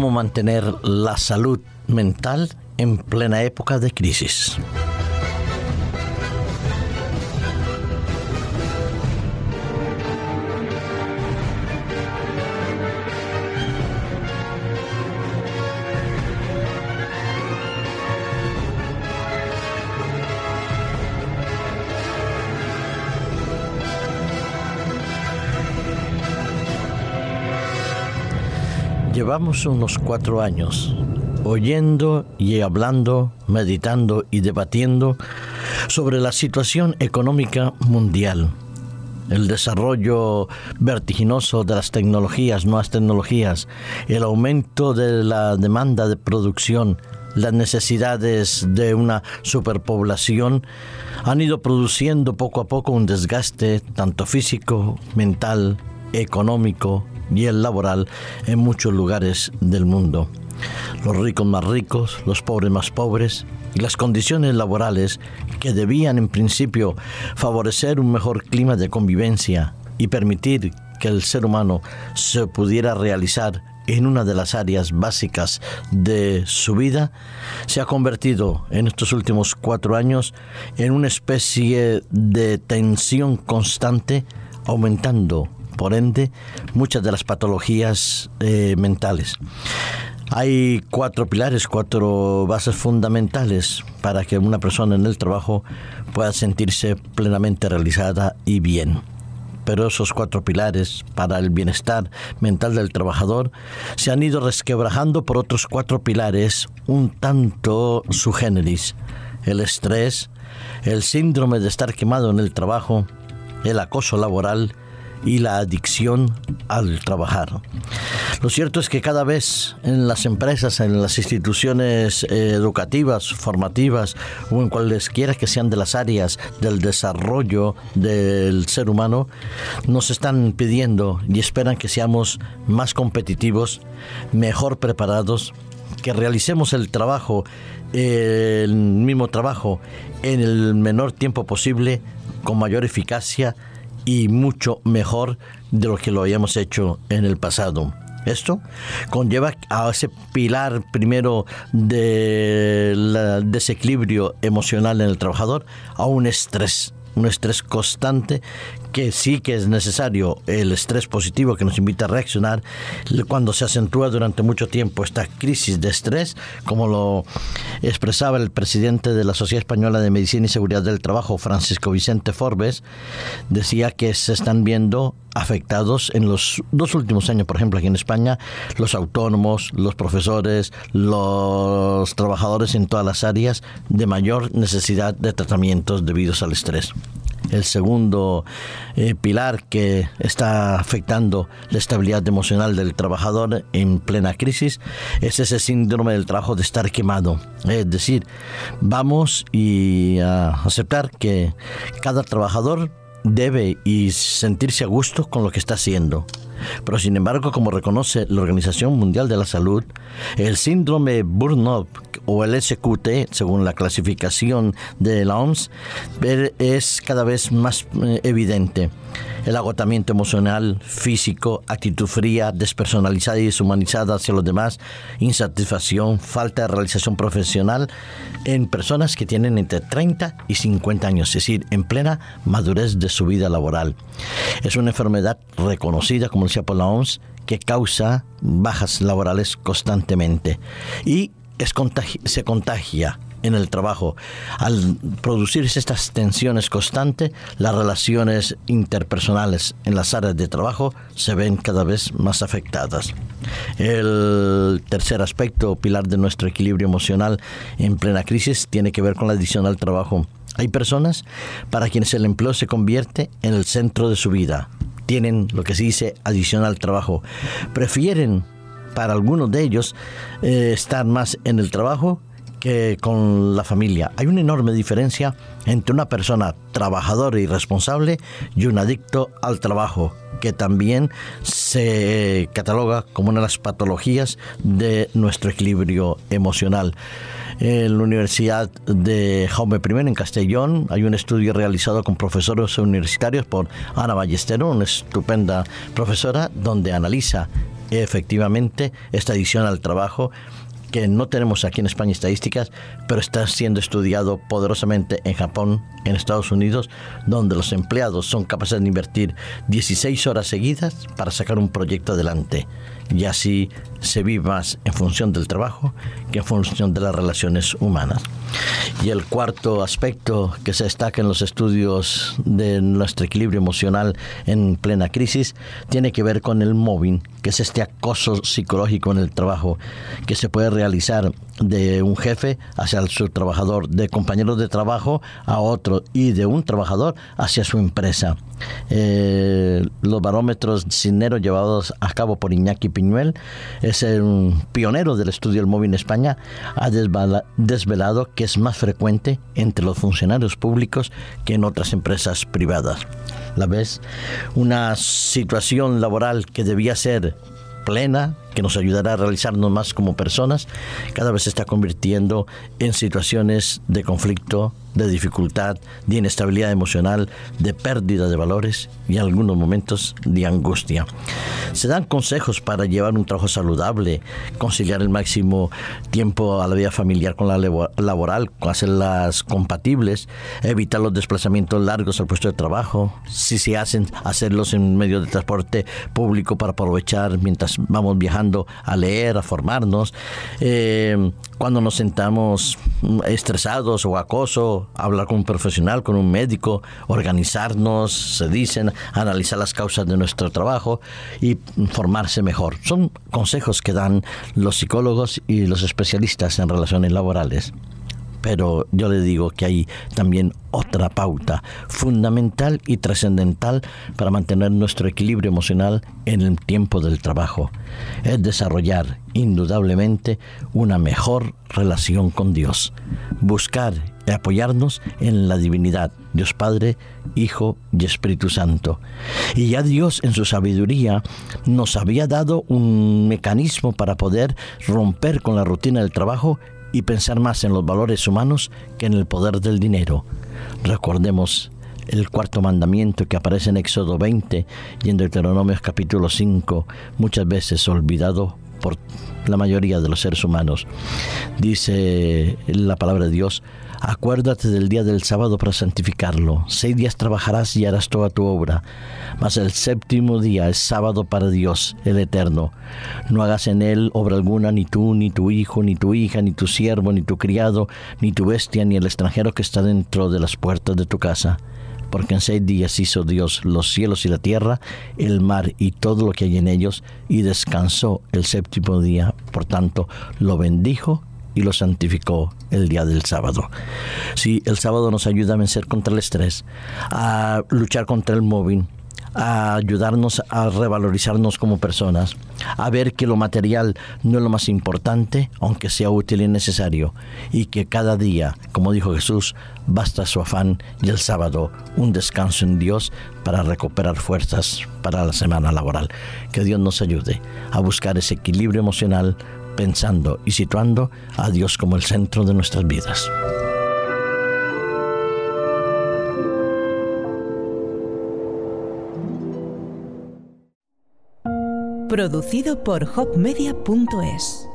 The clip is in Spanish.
cómo mantener la salud mental en plena época de crisis. Llevamos unos cuatro años oyendo y hablando, meditando y debatiendo sobre la situación económica mundial, el desarrollo vertiginoso de las tecnologías, nuevas tecnologías, el aumento de la demanda de producción, las necesidades de una superpoblación han ido produciendo poco a poco un desgaste tanto físico, mental, económico y el laboral en muchos lugares del mundo. Los ricos más ricos, los pobres más pobres y las condiciones laborales que debían en principio favorecer un mejor clima de convivencia y permitir que el ser humano se pudiera realizar en una de las áreas básicas de su vida, se ha convertido en estos últimos cuatro años en una especie de tensión constante, aumentando por ende, muchas de las patologías eh, mentales. Hay cuatro pilares, cuatro bases fundamentales para que una persona en el trabajo pueda sentirse plenamente realizada y bien. Pero esos cuatro pilares para el bienestar mental del trabajador se han ido resquebrajando por otros cuatro pilares un tanto su generis. El estrés, el síndrome de estar quemado en el trabajo, el acoso laboral y la adicción al trabajar. Lo cierto es que cada vez en las empresas, en las instituciones eh, educativas, formativas o en cualesquiera que sean de las áreas del desarrollo del ser humano, nos están pidiendo y esperan que seamos más competitivos, mejor preparados, que realicemos el trabajo, el mismo trabajo, en el menor tiempo posible, con mayor eficacia, y mucho mejor de lo que lo habíamos hecho en el pasado. Esto conlleva a ese pilar primero del desequilibrio emocional en el trabajador a un estrés un estrés constante que sí que es necesario el estrés positivo que nos invita a reaccionar cuando se acentúa durante mucho tiempo esta crisis de estrés, como lo expresaba el presidente de la Sociedad Española de Medicina y Seguridad del Trabajo, Francisco Vicente Forbes, decía que se están viendo afectados en los dos últimos años, por ejemplo, aquí en España, los autónomos, los profesores, los trabajadores en todas las áreas de mayor necesidad de tratamientos debidos al estrés. El segundo eh, pilar que está afectando la estabilidad emocional del trabajador en plena crisis es ese síndrome del trabajo de estar quemado. Es decir, vamos a aceptar que cada trabajador debe y sentirse a gusto con lo que está haciendo. Pero sin embargo, como reconoce la Organización Mundial de la Salud, el síndrome burnout o el SQT, según la clasificación de la OMS, es cada vez más eh, evidente. El agotamiento emocional, físico, actitud fría, despersonalizada y deshumanizada hacia los demás, insatisfacción, falta de realización profesional en personas que tienen entre 30 y 50 años, es decir, en plena madurez de su vida laboral. Es una enfermedad reconocida, como decía por la OMS, que causa bajas laborales constantemente y se contagia en el trabajo. Al producirse estas tensiones constantes, las relaciones interpersonales en las áreas de trabajo se ven cada vez más afectadas. El tercer aspecto, pilar de nuestro equilibrio emocional en plena crisis, tiene que ver con la adición al trabajo. Hay personas para quienes el empleo se convierte en el centro de su vida. Tienen lo que se dice adición al trabajo. Prefieren para algunos de ellos eh, estar más en el trabajo que con la familia. Hay una enorme diferencia entre una persona trabajadora y responsable y un adicto al trabajo, que también se cataloga como una de las patologías de nuestro equilibrio emocional. En la Universidad de Jaume I en Castellón hay un estudio realizado con profesores universitarios por Ana Ballestero, una estupenda profesora, donde analiza efectivamente esta adicción al trabajo que no tenemos aquí en España estadísticas, pero está siendo estudiado poderosamente en Japón, en Estados Unidos, donde los empleados son capaces de invertir 16 horas seguidas para sacar un proyecto adelante. Y así se vive más en función del trabajo que en función de las relaciones humanas. Y el cuarto aspecto que se destaca en los estudios de nuestro equilibrio emocional en plena crisis tiene que ver con el mobbing, que es este acoso psicológico en el trabajo que se puede realizar de un jefe hacia su trabajador, de compañeros de trabajo a otro y de un trabajador hacia su empresa. Eh, los barómetros cineros llevados a cabo por Iñaki Piñuel es un pionero del estudio del móvil en España, ha desvelado que es más frecuente entre los funcionarios públicos que en otras empresas privadas. La vez, una situación laboral que debía ser plena, que nos ayudará a realizarnos más como personas, cada vez se está convirtiendo en situaciones de conflicto, de dificultad, de inestabilidad emocional, de pérdida de valores y en algunos momentos de angustia. Se dan consejos para llevar un trabajo saludable, conciliar el máximo tiempo a la vida familiar con la laboral, hacerlas compatibles, evitar los desplazamientos largos al puesto de trabajo, si se hacen, hacerlos en medio de transporte público para aprovechar mientras vamos viajando a leer, a formarnos. Eh, cuando nos sentamos estresados o acoso, hablar con un profesional, con un médico, organizarnos, se dicen, analizar las causas de nuestro trabajo y formarse mejor. Son consejos que dan los psicólogos y los especialistas en relaciones laborales pero yo le digo que hay también otra pauta fundamental y trascendental para mantener nuestro equilibrio emocional en el tiempo del trabajo. Es desarrollar indudablemente una mejor relación con Dios. Buscar apoyarnos en la divinidad, Dios Padre, Hijo y Espíritu Santo. Y ya Dios en su sabiduría nos había dado un mecanismo para poder romper con la rutina del trabajo y pensar más en los valores humanos que en el poder del dinero. Recordemos el cuarto mandamiento que aparece en Éxodo 20 y en Deuteronomio capítulo 5, muchas veces olvidado por la mayoría de los seres humanos. Dice la palabra de Dios, Acuérdate del día del sábado para santificarlo. Seis días trabajarás y harás toda tu obra, mas el séptimo día es sábado para Dios, el Eterno. No hagas en él obra alguna, ni tú, ni tu hijo, ni tu hija, ni tu siervo, ni tu criado, ni tu bestia, ni el extranjero que está dentro de las puertas de tu casa. Porque en seis días hizo Dios los cielos y la tierra, el mar y todo lo que hay en ellos, y descansó el séptimo día. Por tanto, lo bendijo y lo santificó el día del sábado. Sí, el sábado nos ayuda a vencer contra el estrés, a luchar contra el móvil, a ayudarnos a revalorizarnos como personas, a ver que lo material no es lo más importante, aunque sea útil y necesario, y que cada día, como dijo Jesús, basta su afán y el sábado un descanso en Dios para recuperar fuerzas para la semana laboral. Que Dios nos ayude a buscar ese equilibrio emocional pensando y situando a Dios como el centro de nuestras vidas. Producido por hopmedia.es